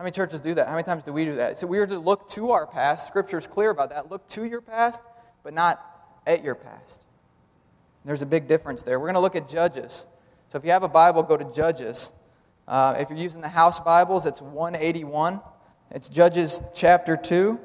How many churches do that? How many times do we do that? So we are to look to our past. Scripture is clear about that. Look to your past, but not at your past. There's a big difference there. We're going to look at Judges. So if you have a Bible, go to Judges. Uh, if you're using the house Bibles, it's 181. It's Judges chapter 2.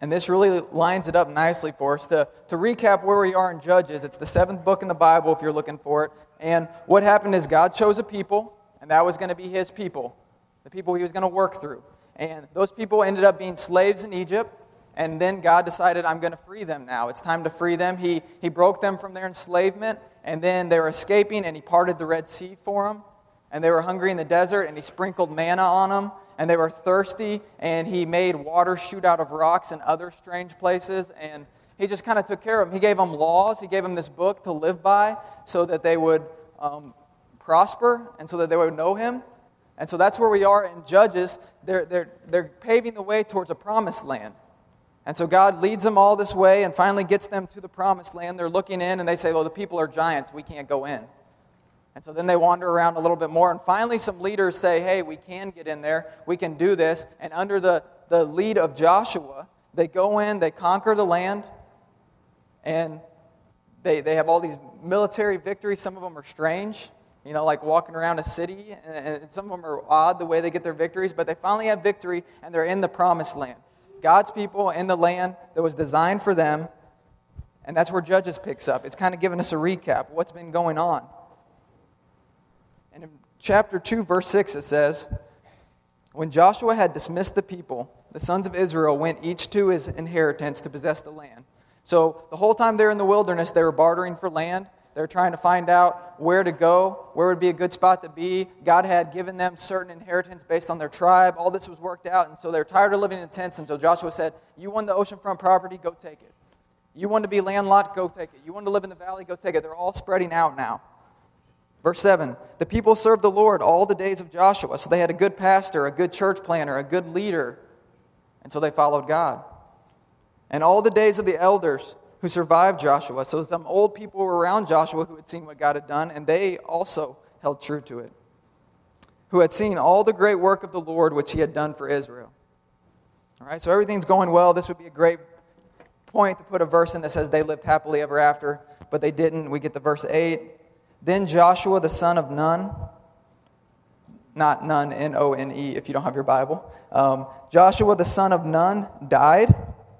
And this really lines it up nicely for us. To, to recap where we are in Judges, it's the seventh book in the Bible if you're looking for it. And what happened is God chose a people, and that was going to be his people, the people he was going to work through. And those people ended up being slaves in Egypt. And then God decided, I'm going to free them now. It's time to free them. He, he broke them from their enslavement, and then they were escaping, and He parted the Red Sea for them. And they were hungry in the desert, and He sprinkled manna on them. And they were thirsty, and He made water shoot out of rocks and other strange places. And He just kind of took care of them. He gave them laws, He gave them this book to live by so that they would um, prosper and so that they would know Him. And so that's where we are in Judges. They're, they're, they're paving the way towards a promised land. And so God leads them all this way and finally gets them to the promised land. They're looking in and they say, Well, the people are giants. We can't go in. And so then they wander around a little bit more. And finally, some leaders say, Hey, we can get in there. We can do this. And under the, the lead of Joshua, they go in, they conquer the land, and they, they have all these military victories. Some of them are strange, you know, like walking around a city. And, some of them are odd the way they get their victories. But they finally have victory and they're in the promised land. God's people in the land that was designed for them. And that's where Judges picks up. It's kind of giving us a recap what's been going on. And in chapter 2, verse 6, it says When Joshua had dismissed the people, the sons of Israel went each to his inheritance to possess the land. So the whole time they're in the wilderness, they were bartering for land. They're trying to find out where to go, where would be a good spot to be. God had given them certain inheritance based on their tribe. All this was worked out, and so they're tired of living in tents. And so Joshua said, You want the oceanfront property? Go take it. You want to be landlocked? Go take it. You want to live in the valley? Go take it. They're all spreading out now. Verse 7 The people served the Lord all the days of Joshua. So they had a good pastor, a good church planner, a good leader. And so they followed God. And all the days of the elders who survived Joshua. So some old people were around Joshua who had seen what God had done, and they also held true to it, who had seen all the great work of the Lord which he had done for Israel. All right, so everything's going well. This would be a great point to put a verse in that says they lived happily ever after, but they didn't. We get the verse 8. Then Joshua the son of Nun, not none, N O N E, if you don't have your Bible, um, Joshua the son of Nun died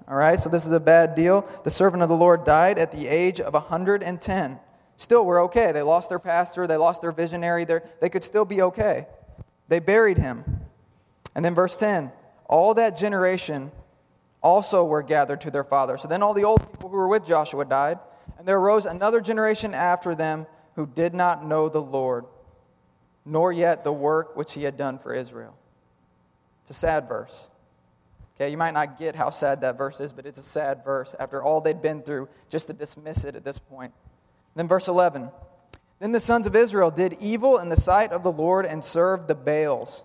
all right, so this is a bad deal. The servant of the Lord died at the age of 110. Still, we're okay. They lost their pastor, they lost their visionary, They're, they could still be okay. They buried him. And then, verse 10 all that generation also were gathered to their father. So then, all the old people who were with Joshua died, and there arose another generation after them who did not know the Lord, nor yet the work which he had done for Israel. It's a sad verse. Okay, you might not get how sad that verse is, but it's a sad verse after all they'd been through just to dismiss it at this point. Then, verse 11 Then the sons of Israel did evil in the sight of the Lord and served the Baals.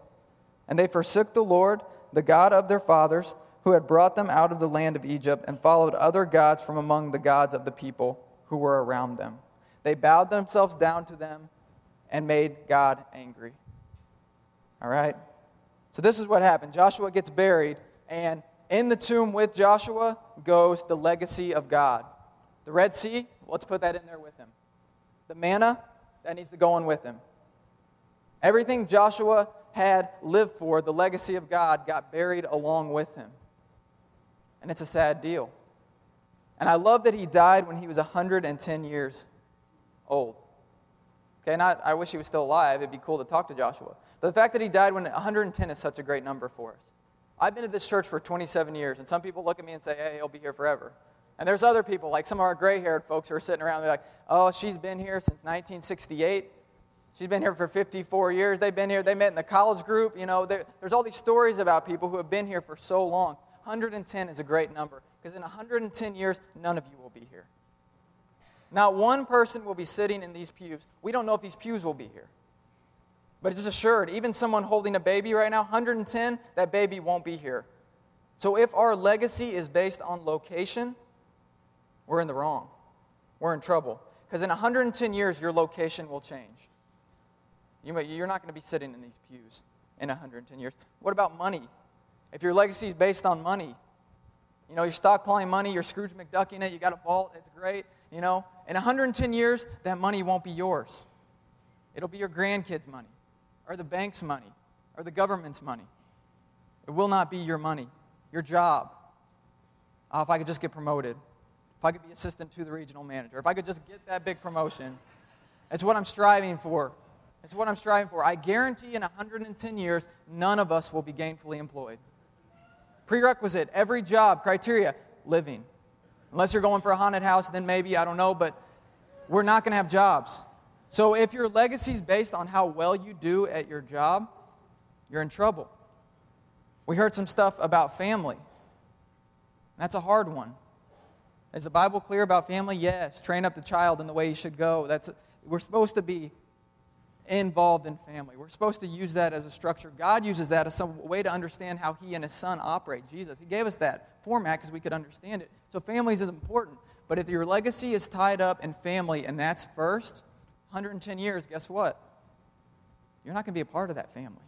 And they forsook the Lord, the God of their fathers, who had brought them out of the land of Egypt, and followed other gods from among the gods of the people who were around them. They bowed themselves down to them and made God angry. All right? So, this is what happened. Joshua gets buried and in the tomb with Joshua goes the legacy of God. The Red Sea, let's put that in there with him. The manna, that needs to go in with him. Everything Joshua had lived for, the legacy of God, got buried along with him. And it's a sad deal. And I love that he died when he was 110 years old. Okay, not I wish he was still alive. It'd be cool to talk to Joshua. But the fact that he died when 110 is such a great number for us. I've been at this church for 27 years, and some people look at me and say, hey, he'll be here forever. And there's other people, like some of our gray haired folks who are sitting around, they're like, oh, she's been here since 1968. She's been here for 54 years. They've been here. They met in the college group. You know, there's all these stories about people who have been here for so long. 110 is a great number because in 110 years, none of you will be here. Not one person will be sitting in these pews. We don't know if these pews will be here. But it's assured, even someone holding a baby right now, 110, that baby won't be here. So if our legacy is based on location, we're in the wrong. We're in trouble. Because in 110 years, your location will change. You may, you're not going to be sitting in these pews in 110 years. What about money? If your legacy is based on money, you know, you're stockpiling money, you're Scrooge McDucking it, you got a vault, it's great. You know, in 110 years, that money won't be yours. It'll be your grandkids' money, or the bank's money, or the government's money. It will not be your money, your job. Oh, if I could just get promoted, if I could be assistant to the regional manager, if I could just get that big promotion, it's what I'm striving for. It's what I'm striving for. I guarantee in 110 years, none of us will be gainfully employed. Prerequisite, every job, criteria, living. Unless you're going for a haunted house, then maybe, I don't know, but we're not going to have jobs. So if your legacy is based on how well you do at your job, you're in trouble. We heard some stuff about family. That's a hard one. Is the Bible clear about family? Yes. Train up the child in the way he should go. That's, we're supposed to be involved in family. We're supposed to use that as a structure. God uses that as some way to understand how He and His Son operate. Jesus, He gave us that format because we could understand it. So, families is important. But if your legacy is tied up in family and that's first, 110 years, guess what? You're not going to be a part of that family.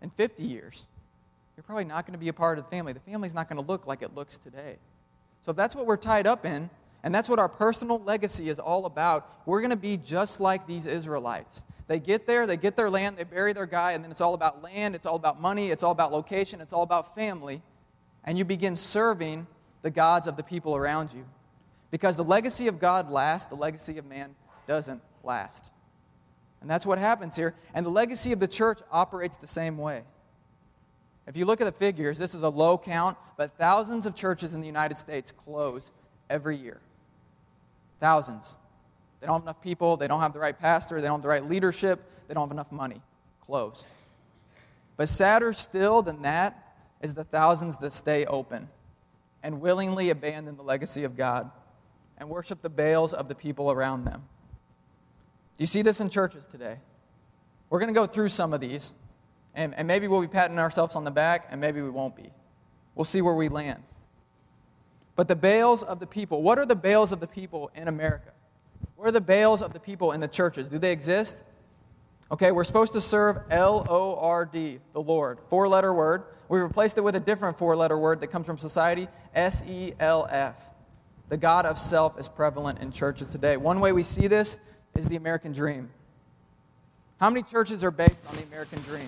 In 50 years, you're probably not going to be a part of the family. The family's not going to look like it looks today. So, if that's what we're tied up in, and that's what our personal legacy is all about. We're going to be just like these Israelites. They get there, they get their land, they bury their guy, and then it's all about land, it's all about money, it's all about location, it's all about family. And you begin serving the gods of the people around you. Because the legacy of God lasts, the legacy of man doesn't last. And that's what happens here. And the legacy of the church operates the same way. If you look at the figures, this is a low count, but thousands of churches in the United States close every year. Thousands. They don't have enough people, they don't have the right pastor, they don't have the right leadership, they don't have enough money. Close. But sadder still than that is the thousands that stay open and willingly abandon the legacy of God and worship the Baals of the people around them. Do you see this in churches today? We're going to go through some of these, and, and maybe we'll be patting ourselves on the back, and maybe we won't be. We'll see where we land. But the Baals of the people, what are the Baals of the people in America? What are the Baals of the people in the churches? Do they exist? Okay, we're supposed to serve L O R D, the Lord, four letter word. We replaced it with a different four letter word that comes from society S E L F. The God of self is prevalent in churches today. One way we see this is the American dream. How many churches are based on the American dream?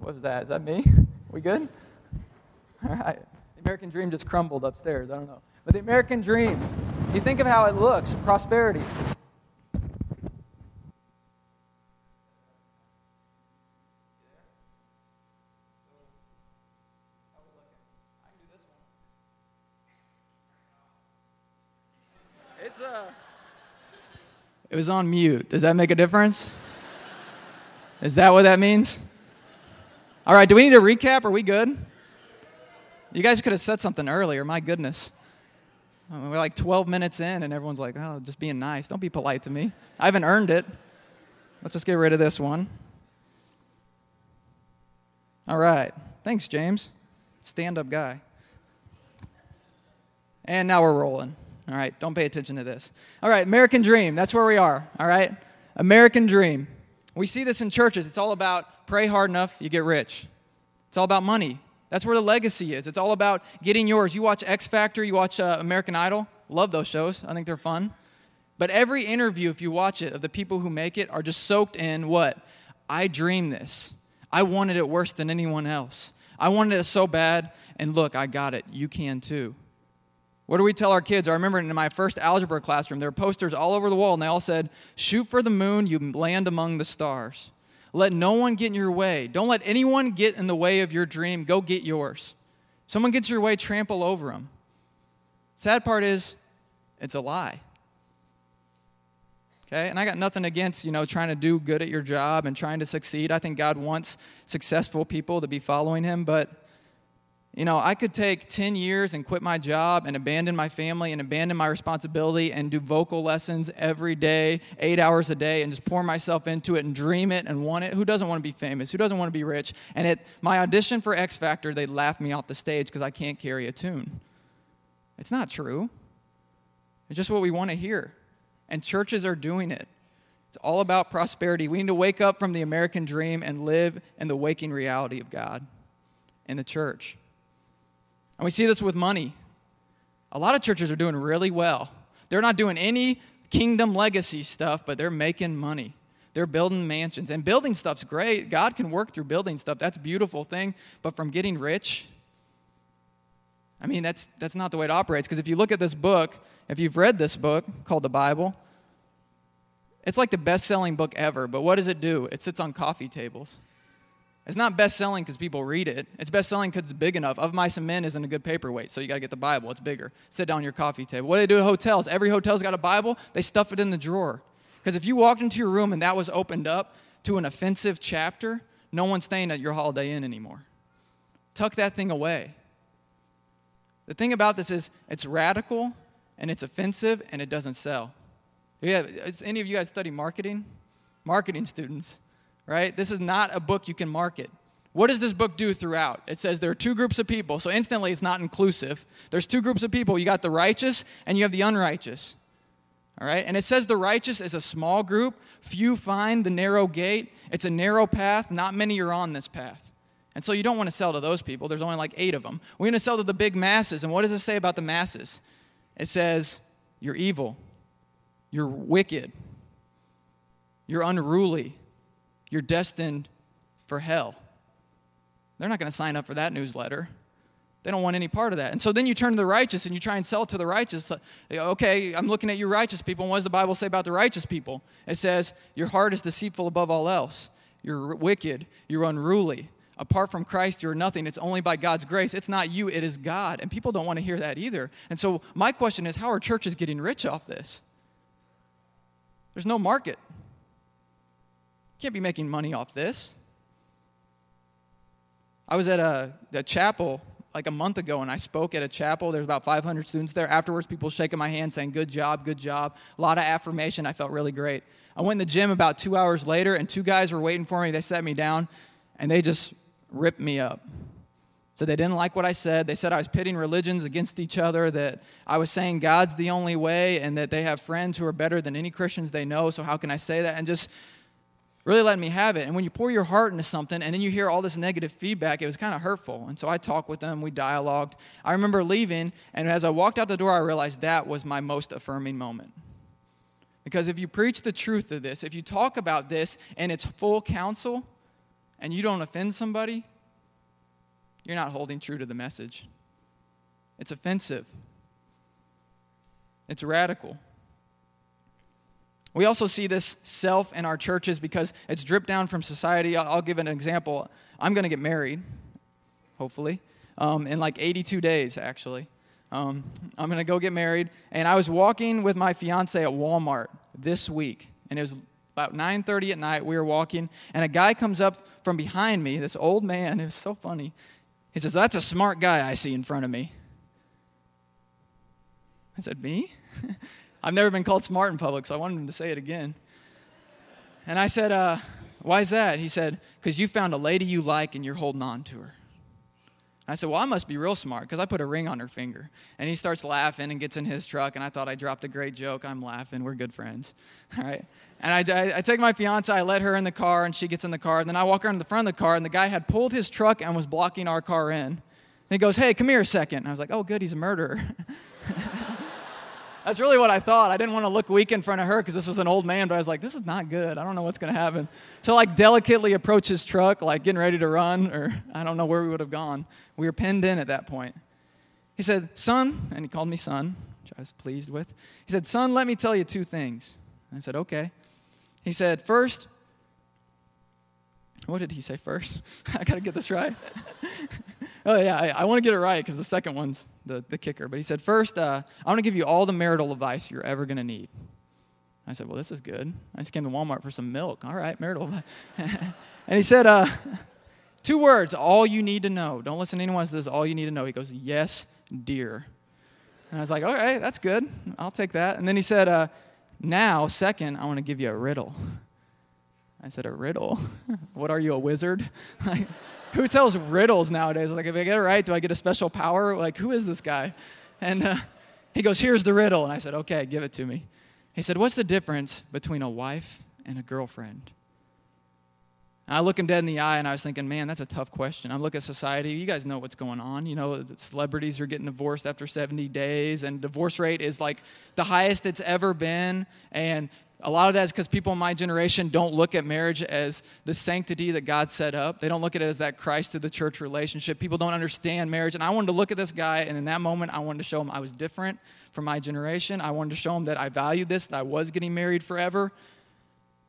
What was that? Is that me? We good? All right. The American dream just crumbled upstairs. I don't know. But the American dream, you think of how it looks prosperity. It's uh, It was on mute. Does that make a difference? Is that what that means? All right, do we need a recap? Are we good? You guys could have said something earlier. My goodness. we're like 12 minutes in, and everyone's like, oh, just being nice. Don't be polite to me. I haven't earned it. Let's just get rid of this one. All right. Thanks, James. Stand up guy. And now we're rolling. All right. Don't pay attention to this. All right. American Dream. That's where we are. All right. American Dream. We see this in churches. It's all about pray hard enough, you get rich. It's all about money. That's where the legacy is. It's all about getting yours. You watch X Factor, you watch uh, American Idol. Love those shows. I think they're fun. But every interview, if you watch it, of the people who make it are just soaked in what? I dreamed this. I wanted it worse than anyone else. I wanted it so bad, and look, I got it. You can too. What do we tell our kids? I remember in my first algebra classroom, there were posters all over the wall, and they all said, Shoot for the moon, you land among the stars. Let no one get in your way. Don't let anyone get in the way of your dream. Go get yours. Someone gets your way, trample over them. Sad part is, it's a lie. Okay? And I got nothing against, you know, trying to do good at your job and trying to succeed. I think God wants successful people to be following him, but you know, I could take 10 years and quit my job and abandon my family and abandon my responsibility and do vocal lessons every day, eight hours a day, and just pour myself into it and dream it and want it. Who doesn't want to be famous? Who doesn't want to be rich? And at my audition for X Factor, they laughed me off the stage because I can't carry a tune. It's not true. It's just what we want to hear. And churches are doing it. It's all about prosperity. We need to wake up from the American dream and live in the waking reality of God and the church. And we see this with money. A lot of churches are doing really well. They're not doing any kingdom legacy stuff, but they're making money. They're building mansions. And building stuff's great. God can work through building stuff. That's a beautiful thing. But from getting rich, I mean, that's, that's not the way it operates. Because if you look at this book, if you've read this book called the Bible, it's like the best selling book ever. But what does it do? It sits on coffee tables. It's not best selling because people read it. It's best selling because it's big enough. Of Mice and Men isn't a good paperweight, so you got to get the Bible. It's bigger. Sit down your coffee table. What do they do at hotels? Every hotel's got a Bible. They stuff it in the drawer. Because if you walked into your room and that was opened up to an offensive chapter, no one's staying at your Holiday Inn anymore. Tuck that thing away. The thing about this is it's radical and it's offensive and it doesn't sell. Yeah, any of you guys study marketing? Marketing students right? This is not a book you can market. What does this book do throughout? It says there are two groups of people, so instantly it's not inclusive. There's two groups of people. You got the righteous and you have the unrighteous. All right? And it says the righteous is a small group. Few find the narrow gate. It's a narrow path. Not many are on this path. And so you don't want to sell to those people. There's only like eight of them. We're going to sell to the big masses. And what does it say about the masses? It says, You're evil. You're wicked. You're unruly you're destined for hell. They're not going to sign up for that newsletter. They don't want any part of that. And so then you turn to the righteous and you try and sell to the righteous. Okay, I'm looking at you righteous people. And what does the Bible say about the righteous people? It says, Your heart is deceitful above all else. You're wicked. You're unruly. Apart from Christ, you're nothing. It's only by God's grace. It's not you, it is God. And people don't want to hear that either. And so my question is how are churches getting rich off this? There's no market can't be making money off this. I was at a, a chapel like a month ago and I spoke at a chapel. There's about 500 students there. Afterwards, people shaking my hand saying, Good job, good job. A lot of affirmation. I felt really great. I went in the gym about two hours later and two guys were waiting for me. They sat me down and they just ripped me up. So they didn't like what I said. They said I was pitting religions against each other, that I was saying God's the only way, and that they have friends who are better than any Christians they know. So how can I say that? And just really letting me have it. And when you pour your heart into something and then you hear all this negative feedback, it was kind of hurtful. And so I talked with them, we dialogued. I remember leaving, and as I walked out the door, I realized that was my most affirming moment. Because if you preach the truth of this, if you talk about this and it's full counsel, and you don't offend somebody, you're not holding true to the message. It's offensive, it's radical. We also see this self in our churches because it's dripped down from society. I'll, give an example. I'm going to get married, hopefully, um, in like 82 days, actually. Um, I'm going to go get married. And I was walking with my fiance at Walmart this week, and it was about 9.30 at night. We were walking, and a guy comes up from behind me, this old man. It was so funny. He says, that's a smart guy I see in front of me. I said, me? I've never been called smart in public, so I wanted him to say it again. And I said, uh, Why is that? He said, Because you found a lady you like and you're holding on to her. I said, Well, I must be real smart because I put a ring on her finger. And he starts laughing and gets in his truck, and I thought I dropped a great joke. I'm laughing. We're good friends. All right. And I, I, I take my fiance, I let her in the car, and she gets in the car. And then I walk around the front of the car, and the guy had pulled his truck and was blocking our car in. And he goes, Hey, come here a second. And I was like, Oh, good, he's a murderer. That's really what I thought. I didn't want to look weak in front of her because this was an old man, but I was like, this is not good. I don't know what's going to happen. So, like, delicately approach his truck, like getting ready to run, or I don't know where we would have gone. We were pinned in at that point. He said, Son, and he called me son, which I was pleased with. He said, Son, let me tell you two things. I said, Okay. He said, First, what did he say first? I got to get this right. oh, yeah, I, I want to get it right because the second one's the, the kicker. But he said, First, uh, I want to give you all the marital advice you're ever going to need. I said, Well, this is good. I just came to Walmart for some milk. All right, marital advice. and he said, uh, Two words, all you need to know. Don't listen to anyone who says all you need to know. He goes, Yes, dear. And I was like, right, that's good. I'll take that. And then he said, uh, Now, second, I want to give you a riddle. I said, A riddle? what are you, a wizard? who tells riddles nowadays? Like, if I get it right, do I get a special power? Like, who is this guy? And uh, he goes, Here's the riddle. And I said, Okay, give it to me. He said, What's the difference between a wife and a girlfriend? And I look him dead in the eye and I was thinking, man, that's a tough question. I look at society. You guys know what's going on. You know, celebrities are getting divorced after 70 days, and divorce rate is like the highest it's ever been. And a lot of that is because people in my generation don't look at marriage as the sanctity that God set up. They don't look at it as that Christ to the church relationship. People don't understand marriage. And I wanted to look at this guy, and in that moment, I wanted to show him I was different from my generation. I wanted to show him that I valued this, that I was getting married forever.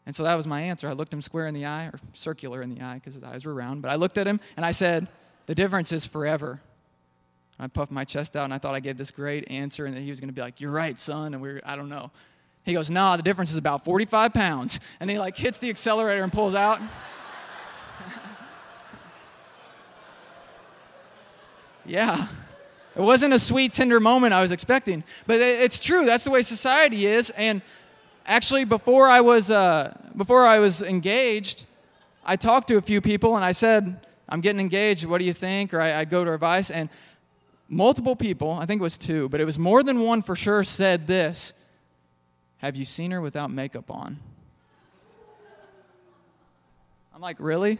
And so that was my answer. I looked him square in the eye, or circular in the eye, because his eyes were round. But I looked at him and I said, The difference is forever. I puffed my chest out and I thought I gave this great answer and that he was going to be like, You're right, son. And we are I don't know. He goes, nah, the difference is about 45 pounds. And he like hits the accelerator and pulls out. yeah. It wasn't a sweet, tender moment I was expecting. But it's true. That's the way society is. And actually, before I was, uh, before I was engaged, I talked to a few people and I said, I'm getting engaged. What do you think? Or I, would go to advice. And multiple people, I think it was two, but it was more than one for sure, said this Have you seen her without makeup on? I'm like, Really?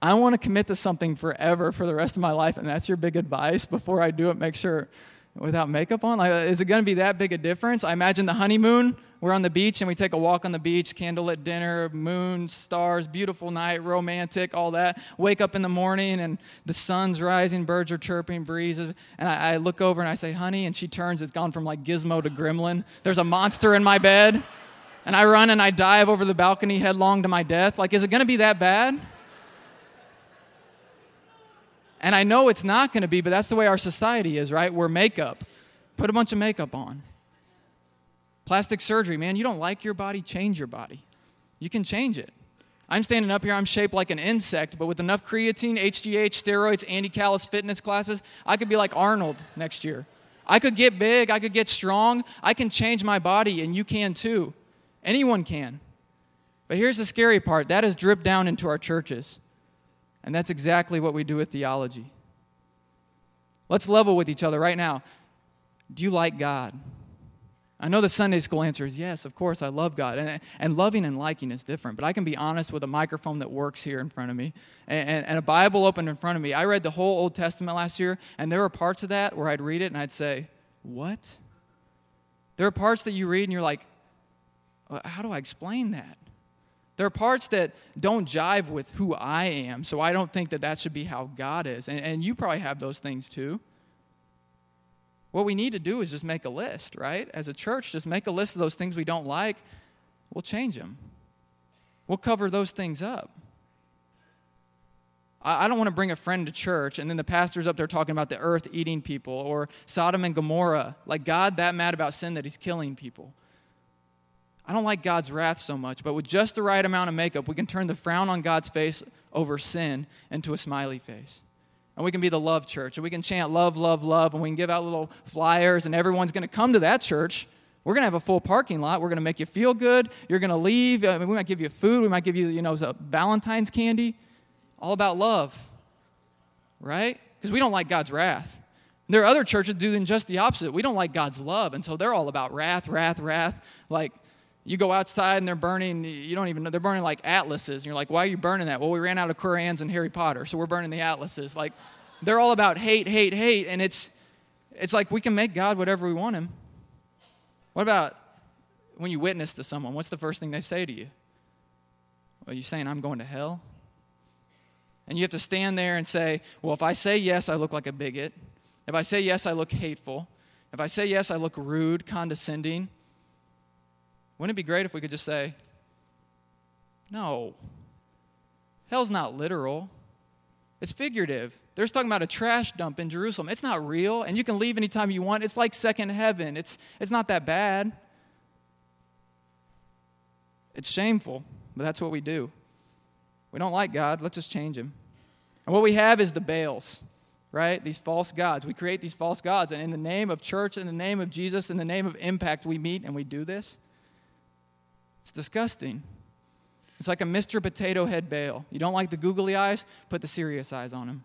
I want to commit to something forever for the rest of my life, and that's your big advice. Before I do it, make sure without makeup on? Like, is it going to be that big a difference? I imagine the honeymoon. We're on the beach and we take a walk on the beach, candlelit dinner, moon, stars, beautiful night, romantic, all that. Wake up in the morning and the sun's rising, birds are chirping, breezes. And I, I look over and I say, honey, and she turns. It's gone from like gizmo to gremlin. There's a monster in my bed. And I run and I dive over the balcony headlong to my death. Like, is it going to be that bad? And I know it's not going to be, but that's the way our society is, right? We're makeup. Put a bunch of makeup on. Plastic surgery, man, you don't like your body, change your body. You can change it. I'm standing up here, I'm shaped like an insect, but with enough creatine, HGH, steroids, anti callus fitness classes, I could be like Arnold next year. I could get big, I could get strong, I can change my body, and you can too. Anyone can. But here's the scary part that has dripped down into our churches. And that's exactly what we do with theology. Let's level with each other right now. Do you like God? I know the Sunday school answer is yes, of course, I love God. And, and loving and liking is different, but I can be honest with a microphone that works here in front of me and, and, and a Bible open in front of me. I read the whole Old Testament last year, and there were parts of that where I'd read it and I'd say, What? There are parts that you read and you're like, How do I explain that? There are parts that don't jive with who I am, so I don't think that that should be how God is. And, and you probably have those things too. What we need to do is just make a list, right? As a church, just make a list of those things we don't like. We'll change them, we'll cover those things up. I don't want to bring a friend to church and then the pastor's up there talking about the earth eating people or Sodom and Gomorrah. Like God that mad about sin that he's killing people. I don't like God's wrath so much, but with just the right amount of makeup, we can turn the frown on God's face over sin into a smiley face. And we can be the love church, and we can chant love, love, love, and we can give out little flyers, and everyone's going to come to that church. We're going to have a full parking lot. We're going to make you feel good. You're going to leave. I mean, we might give you food. We might give you, you know, Valentine's candy. All about love, right? Because we don't like God's wrath. There are other churches doing just the opposite. We don't like God's love, and so they're all about wrath, wrath, wrath. Like, you go outside and they're burning, you don't even know, they're burning like atlases. And you're like, why are you burning that? Well, we ran out of Qurans and Harry Potter, so we're burning the atlases. Like, they're all about hate, hate, hate. And it's, it's like we can make God whatever we want him. What about when you witness to someone? What's the first thing they say to you? Well, you saying, I'm going to hell? And you have to stand there and say, well, if I say yes, I look like a bigot. If I say yes, I look hateful. If I say yes, I look rude, condescending. Wouldn't it be great if we could just say, no, hell's not literal. It's figurative. They're talking about a trash dump in Jerusalem. It's not real, and you can leave anytime you want. It's like second heaven. It's, it's not that bad. It's shameful, but that's what we do. We don't like God. Let's just change him. And what we have is the Baals, right? These false gods. We create these false gods, and in the name of church, in the name of Jesus, in the name of impact, we meet and we do this. It's disgusting. It's like a Mr. Potato Head Baal. You don't like the googly eyes? Put the serious eyes on him.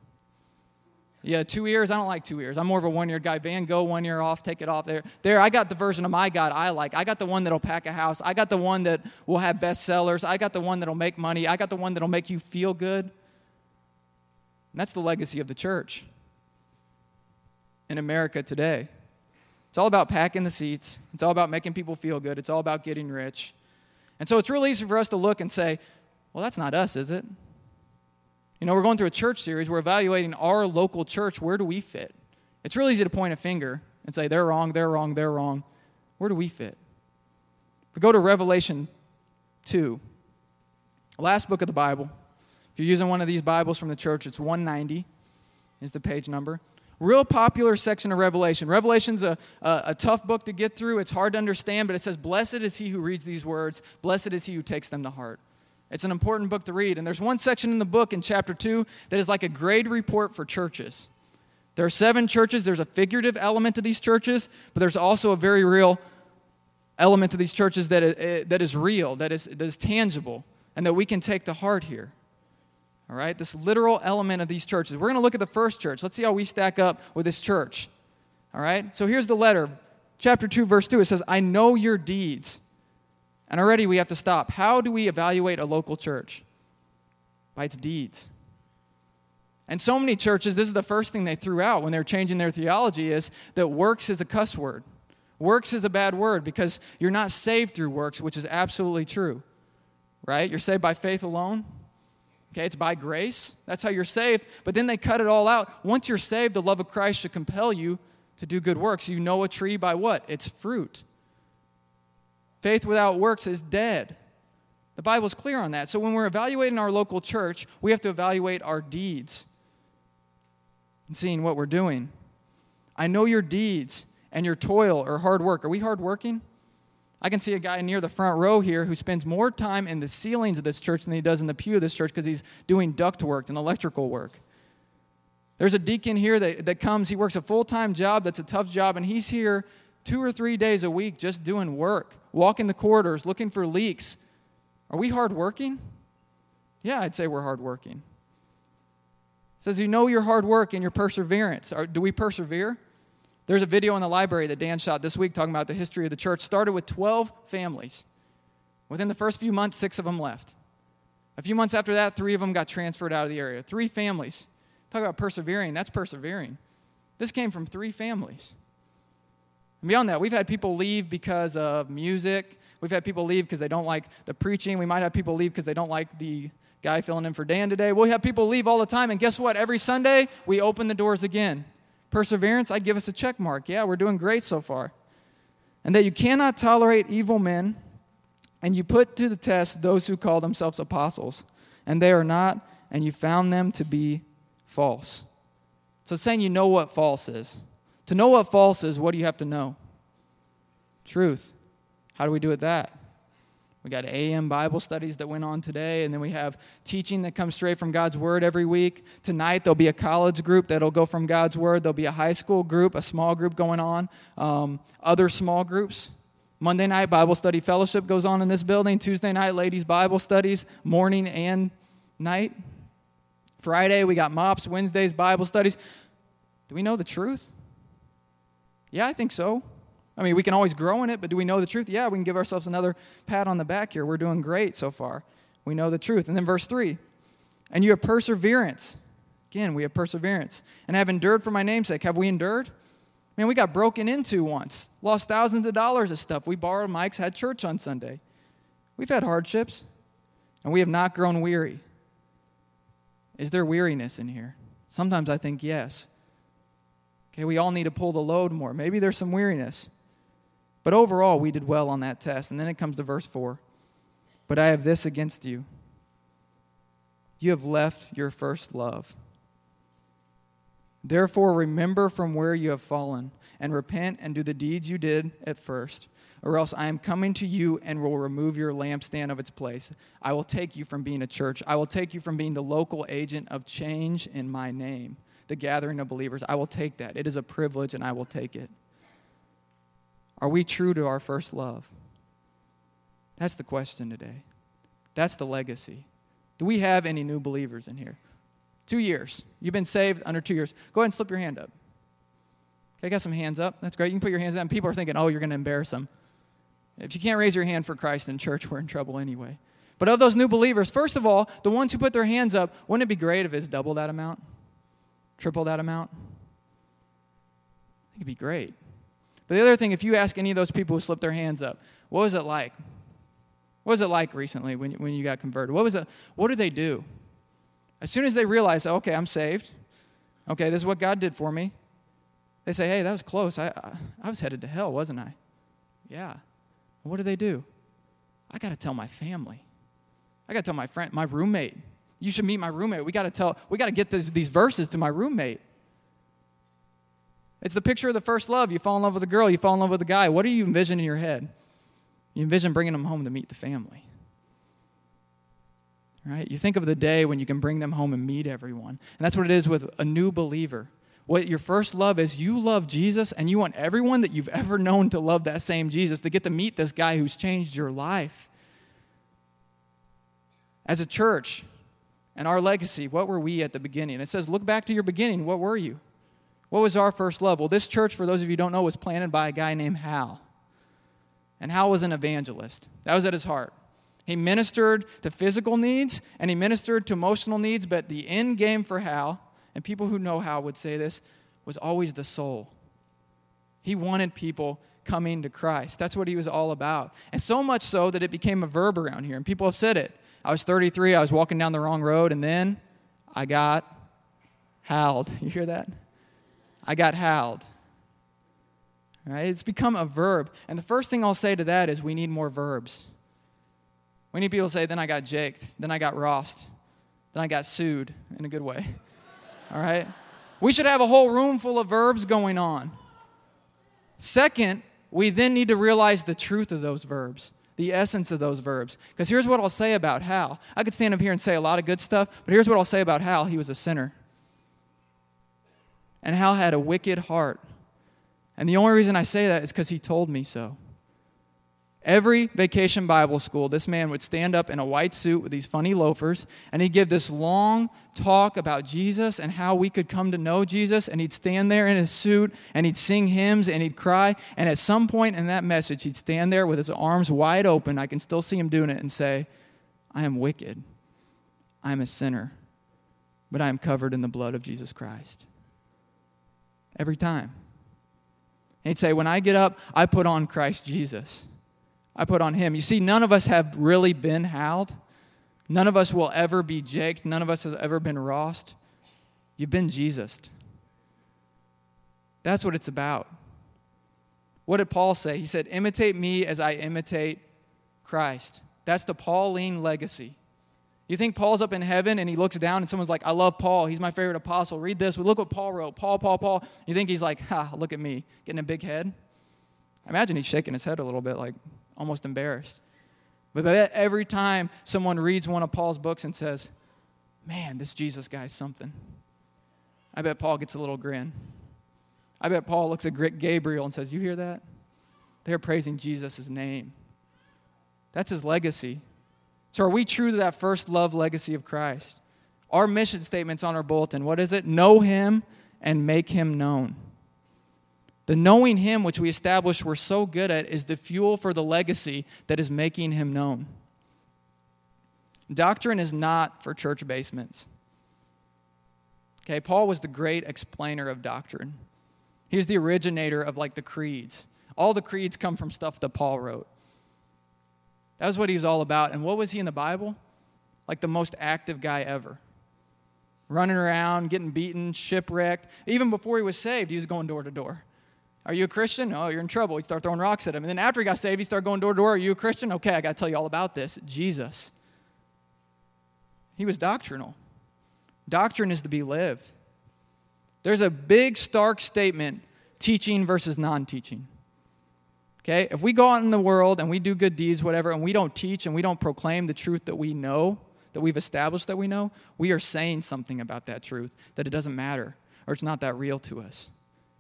Yeah, two ears. I don't like two ears. I'm more of a one year guy. Van Gogh, one year off, take it off there. There, I got the version of my God I like. I got the one that'll pack a house. I got the one that will have bestsellers. I got the one that'll make money. I got the one that'll make you feel good. And that's the legacy of the church in America today. It's all about packing the seats, it's all about making people feel good, it's all about getting rich. And so it's really easy for us to look and say, well, that's not us, is it? You know, we're going through a church series. We're evaluating our local church. Where do we fit? It's really easy to point a finger and say, they're wrong, they're wrong, they're wrong. Where do we fit? If we go to Revelation 2, last book of the Bible. If you're using one of these Bibles from the church, it's 190 is the page number. Real popular section of Revelation. Revelation's a, a, a, tough book to get through. It's hard to understand, but it says, Blessed is he who reads these words, blessed is he who takes them to heart. It's an important book to read. And there's one section in the book in chapter 2 that is like a grade report for churches. There are seven churches. There's a figurative element to these churches, but there's also a very real element to these churches that is, eh, that is real, that is, that is tangible, and that we can take to heart here. All right? This literal element of these churches. We're going to look at the first church. Let's see how we stack up with this church. All right? So here's the letter. Chapter 2, verse 2. It says, I know your deeds. And already we have to stop. How do we evaluate a local church? By its deeds. And so many churches, this is the first thing they threw out when they were changing their theology is that works is a cuss word. Works is a bad word because you're not saved through works, which is absolutely true. Right? You're saved by faith alone. Okay, it's by grace. That's how you're saved. But then they cut it all out. Once you're saved, the love of Christ should compel you to do good works. You know a tree by what? Its fruit. Faith without works is dead. The Bible's clear on that. So when we're evaluating our local church, we have to evaluate our deeds and seeing what we're doing. I know your deeds and your toil or hard work. Are we hard working? I can see a guy near the front row here who spends more time in the ceilings of this church than he does in the pew of this church because he's doing duct work and electrical work. There's a deacon here that, that comes, he works a full time job that's a tough job, and he's here two or three days a week just doing work, walking the corridors, looking for leaks. Are we hardworking? Yeah, I'd say we're hardworking. It says you know your hard work and your perseverance. Are, do we persevere? There's a video in the library that Dan shot this week talking about the history of the church. Started with 12 families. Within the first few months, six of them left. A few months after that, three of them got transferred out of the area. Three families. Talk about persevering. That's persevering. This came from three families. And beyond that, we've had people leave because of music. We've had people leave because they don't like the preaching. We might have people leave because they don't like the guy filling in for Dan today. We have people leave all the time. And guess what? Every Sunday, we open the doors again. Perseverance, I'd give us a check mark. Yeah, we're doing great so far. And that you cannot tolerate evil men, and you put to the test those who call themselves apostles, and they are not, and you found them to be false. So saying you know what false is. To know what false is, what do you have to know? Truth. How do we do it that? We got AM Bible studies that went on today, and then we have teaching that comes straight from God's Word every week. Tonight, there'll be a college group that'll go from God's Word. There'll be a high school group, a small group going on, um, other small groups. Monday night, Bible study fellowship goes on in this building. Tuesday night, ladies' Bible studies, morning and night. Friday, we got MOPS. Wednesdays, Bible studies. Do we know the truth? Yeah, I think so. I mean, we can always grow in it, but do we know the truth? Yeah, we can give ourselves another pat on the back here. We're doing great so far. We know the truth. And then verse 3 and you have perseverance. Again, we have perseverance. And have endured for my namesake. Have we endured? Man, we got broken into once, lost thousands of dollars of stuff. We borrowed mics, had church on Sunday. We've had hardships, and we have not grown weary. Is there weariness in here? Sometimes I think yes. Okay, we all need to pull the load more. Maybe there's some weariness. But overall, we did well on that test. And then it comes to verse 4. But I have this against you you have left your first love. Therefore, remember from where you have fallen, and repent and do the deeds you did at first, or else I am coming to you and will remove your lampstand of its place. I will take you from being a church, I will take you from being the local agent of change in my name the gathering of believers. I will take that. It is a privilege, and I will take it. Are we true to our first love? That's the question today. That's the legacy. Do we have any new believers in here? Two years. You've been saved under two years. Go ahead and slip your hand up. Okay, I got some hands up. That's great. You can put your hands down. People are thinking, oh, you're going to embarrass them. If you can't raise your hand for Christ in church, we're in trouble anyway. But of those new believers, first of all, the ones who put their hands up, wouldn't it be great if it's double that amount? Triple that amount? It'd be great. But the other thing, if you ask any of those people who slipped their hands up, what was it like? What was it like recently when, when you got converted? What was it? What did they do? As soon as they realize, oh, okay, I'm saved. Okay, this is what God did for me. They say, hey, that was close. I, I, I was headed to hell, wasn't I? Yeah. What do they do? I got to tell my family. I got to tell my friend, my roommate. You should meet my roommate. We got to tell, we got to get this, these verses to my roommate. It's the picture of the first love. You fall in love with a girl, you fall in love with a guy. What do you envision in your head? You envision bringing them home to meet the family. Right? You think of the day when you can bring them home and meet everyone. And that's what it is with a new believer. What your first love is, you love Jesus and you want everyone that you've ever known to love that same Jesus, to get to meet this guy who's changed your life. As a church and our legacy, what were we at the beginning? It says, look back to your beginning. What were you? What was our first love? Well, this church, for those of you who don't know, was planted by a guy named Hal. And Hal was an evangelist. That was at his heart. He ministered to physical needs and he ministered to emotional needs, but the end game for Hal, and people who know Hal would say this, was always the soul. He wanted people coming to Christ. That's what he was all about. And so much so that it became a verb around here. And people have said it. I was 33, I was walking down the wrong road, and then I got howled. You hear that? I got howled. Right? It's become a verb. And the first thing I'll say to that is we need more verbs. We need people to say, then I got jaked, then I got rossed, then I got sued in a good way. All right? We should have a whole room full of verbs going on. Second, we then need to realize the truth of those verbs, the essence of those verbs. Because here's what I'll say about Hal. I could stand up here and say a lot of good stuff, but here's what I'll say about Hal he was a sinner. And Hal had a wicked heart. And the only reason I say that is because he told me so. Every vacation Bible school, this man would stand up in a white suit with these funny loafers, and he'd give this long talk about Jesus and how we could come to know Jesus. And he'd stand there in his suit and he'd sing hymns and he'd cry. And at some point in that message, he'd stand there with his arms wide open. I can still see him doing it and say, I am wicked. I am a sinner, but I am covered in the blood of Jesus Christ. Every time. And he'd say, When I get up, I put on Christ Jesus. I put on him. You see, none of us have really been howled. None of us will ever be jaked. None of us have ever been rossed. You've been Jesus. That's what it's about. What did Paul say? He said, Imitate me as I imitate Christ. That's the Pauline legacy. You think Paul's up in heaven and he looks down and someone's like, I love Paul. He's my favorite apostle. Read this. Look what Paul wrote. Paul, Paul, Paul. You think he's like, ha, look at me, getting a big head? I imagine he's shaking his head a little bit, like, almost embarrassed. But every time someone reads one of Paul's books and says, Man, this Jesus guy's something, I bet Paul gets a little grin. I bet Paul looks at Gabriel and says, You hear that? They're praising Jesus' name. That's his legacy. So, are we true to that first love legacy of Christ? Our mission statement's on our bulletin. What is it? Know him and make him known. The knowing Him, which we established we're so good at, is the fuel for the legacy that is making Him known. Doctrine is not for church basements. Okay, Paul was the great explainer of doctrine. He was the originator of like the creeds. All the creeds come from stuff that Paul wrote. That was what he was all about. And what was he in the Bible? Like the most active guy ever. Running around, getting beaten, shipwrecked. Even before he was saved, he was going door to door. Are you a Christian? Oh, you're in trouble. He'd start throwing rocks at him. And then after he got saved, he started going door to door. Are you a Christian? Okay, I got to tell you all about this. Jesus. He was doctrinal. Doctrine is to be lived. There's a big, stark statement teaching versus non teaching. Okay? If we go out in the world and we do good deeds, whatever, and we don't teach and we don't proclaim the truth that we know, that we've established that we know, we are saying something about that truth that it doesn't matter or it's not that real to us.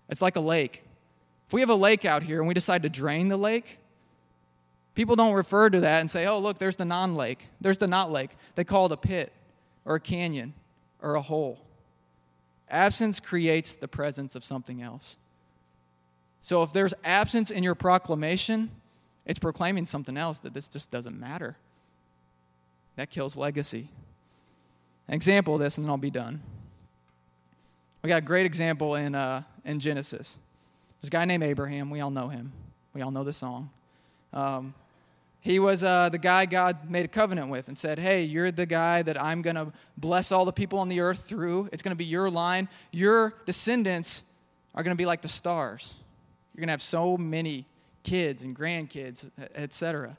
It's like a lake. If we have a lake out here and we decide to drain the lake, people don't refer to that and say, oh, look, there's the non lake, there's the not lake. They call it a pit or a canyon or a hole. Absence creates the presence of something else. So if there's absence in your proclamation, it's proclaiming something else that this just doesn't matter. That kills legacy. An example of this, and then I'll be done. We got a great example in, uh, in Genesis. There's a guy named Abraham. We all know him. We all know the song. Um, he was uh, the guy God made a covenant with and said, Hey, you're the guy that I'm going to bless all the people on the earth through. It's going to be your line. Your descendants are going to be like the stars. You're going to have so many kids and grandkids, etc.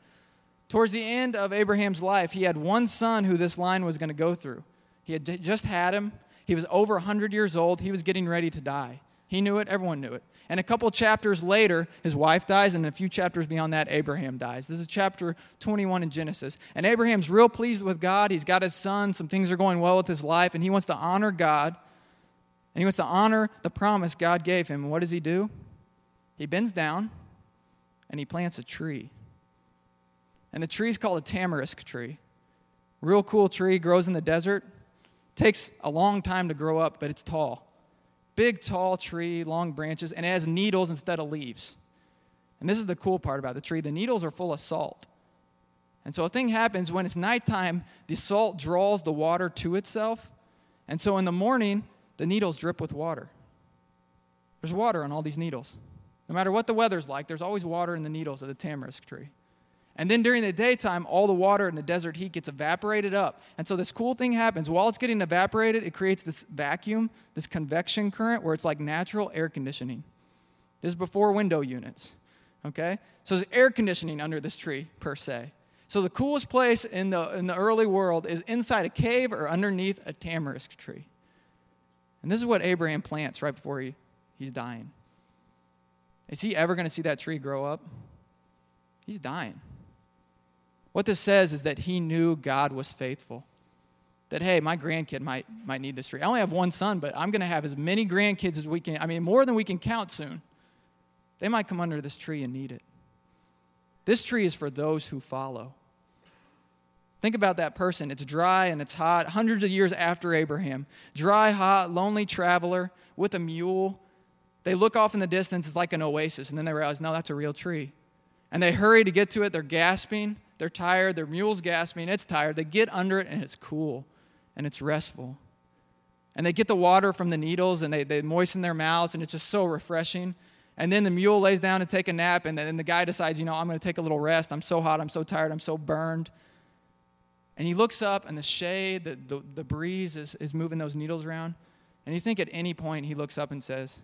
Towards the end of Abraham's life, he had one son who this line was going to go through. He had just had him. He was over 100 years old. He was getting ready to die. He knew it, everyone knew it. And a couple chapters later, his wife dies, and a few chapters beyond that, Abraham dies. This is chapter 21 in Genesis. And Abraham's real pleased with God. He's got his son, some things are going well with his life, and he wants to honor God. And he wants to honor the promise God gave him. And what does he do? He bends down and he plants a tree. And the tree is called a tamarisk tree. Real cool tree, grows in the desert. Takes a long time to grow up, but it's tall. Big, tall tree, long branches, and it has needles instead of leaves. And this is the cool part about the tree the needles are full of salt. And so a thing happens when it's nighttime, the salt draws the water to itself. And so in the morning, the needles drip with water. There's water on all these needles. No matter what the weather's like, there's always water in the needles of the tamarisk tree. And then during the daytime, all the water in the desert heat gets evaporated up. And so this cool thing happens. While it's getting evaporated, it creates this vacuum, this convection current, where it's like natural air conditioning. This is before window units. Okay? So there's air conditioning under this tree, per se. So the coolest place in the, in the early world is inside a cave or underneath a tamarisk tree. And this is what Abraham plants right before he, he's dying. Is he ever going to see that tree grow up? He's dying. What this says is that he knew God was faithful. That, hey, my grandkid might, might need this tree. I only have one son, but I'm going to have as many grandkids as we can. I mean, more than we can count soon. They might come under this tree and need it. This tree is for those who follow. Think about that person. It's dry and it's hot, hundreds of years after Abraham. Dry, hot, lonely traveler with a mule. They look off in the distance, it's like an oasis, and then they realize, no, that's a real tree. And they hurry to get to it. They're gasping. They're tired. Their mule's gasping. It's tired. They get under it and it's cool and it's restful. And they get the water from the needles and they, they moisten their mouths and it's just so refreshing. And then the mule lays down to take a nap and then the guy decides, you know, I'm going to take a little rest. I'm so hot. I'm so tired. I'm so burned. And he looks up and the shade, the, the, the breeze is, is moving those needles around. And you think at any point he looks up and says,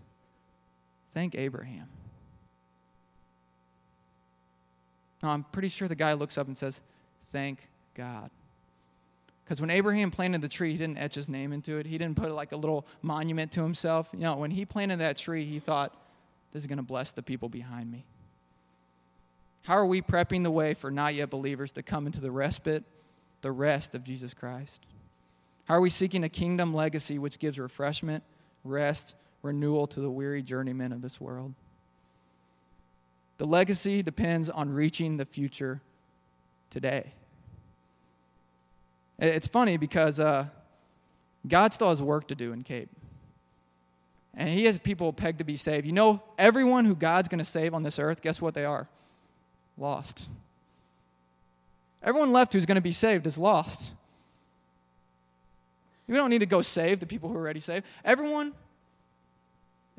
Thank Abraham. No, I'm pretty sure the guy looks up and says, Thank God. Because when Abraham planted the tree, he didn't etch his name into it. He didn't put like a little monument to himself. You know, when he planted that tree, he thought, This is going to bless the people behind me. How are we prepping the way for not yet believers to come into the respite, the rest of Jesus Christ? How are we seeking a kingdom legacy which gives refreshment, rest, renewal to the weary journeymen of this world? The legacy depends on reaching the future today. It's funny because uh, God still has work to do in Cape. And He has people pegged to be saved. You know, everyone who God's going to save on this earth, guess what they are? Lost. Everyone left who's going to be saved is lost. We don't need to go save the people who are already saved. Everyone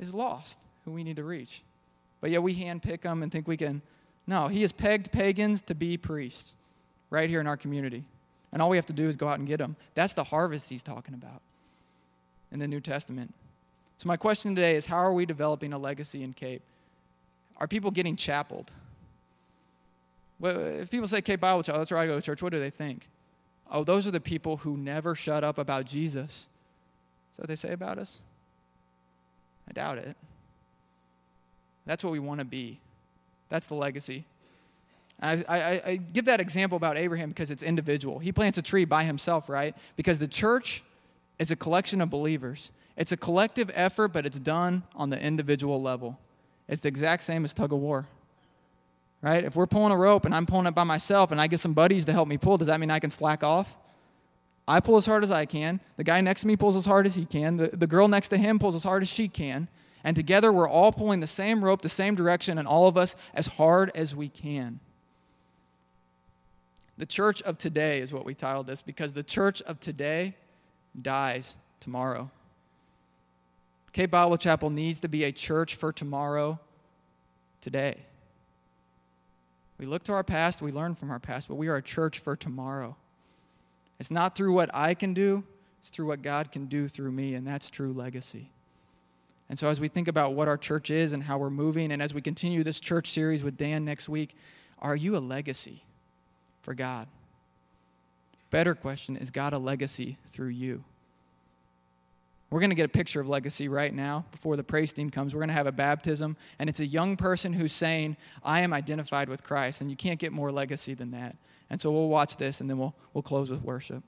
is lost who we need to reach but yet we handpick them and think we can. No, he has pegged pagans to be priests right here in our community. And all we have to do is go out and get them. That's the harvest he's talking about in the New Testament. So, my question today is how are we developing a legacy in Cape? Are people getting chapeled? Well, if people say Cape Bible Chapel, that's where I go to church, what do they think? Oh, those are the people who never shut up about Jesus. Is that what they say about us? I doubt it. That's what we want to be. That's the legacy. I, I, I, give that example about Abraham because it's individual. He plants a tree by himself, right? Because the church is a collection of believers. It's a collective effort, but it's done on the individual level. It's the exact same as tug of war, right? If we're pulling a rope and I'm pulling it by myself and I get some buddies to help me pull, does that mean I can slack off? I pull as hard as I can. The guy next to me pulls as hard as he can. The, the girl next to him pulls as hard as she can. And together we're all pulling the same rope, the same direction, and all of us as hard as we can. The church of today is what we titled this because the church of today dies tomorrow. Cape Bible Chapel needs to be a church for tomorrow, today. We look to our past, we learn from our past, but we are a church for tomorrow. It's not through what I can do, it's through what God can do through me, and that's true legacy. And so, as we think about what our church is and how we're moving, and as we continue this church series with Dan next week, are you a legacy for God? Better question is God a legacy through you? We're going to get a picture of legacy right now before the praise team comes. We're going to have a baptism, and it's a young person who's saying, I am identified with Christ. And you can't get more legacy than that. And so we'll watch this, and then we'll, we'll close with worship.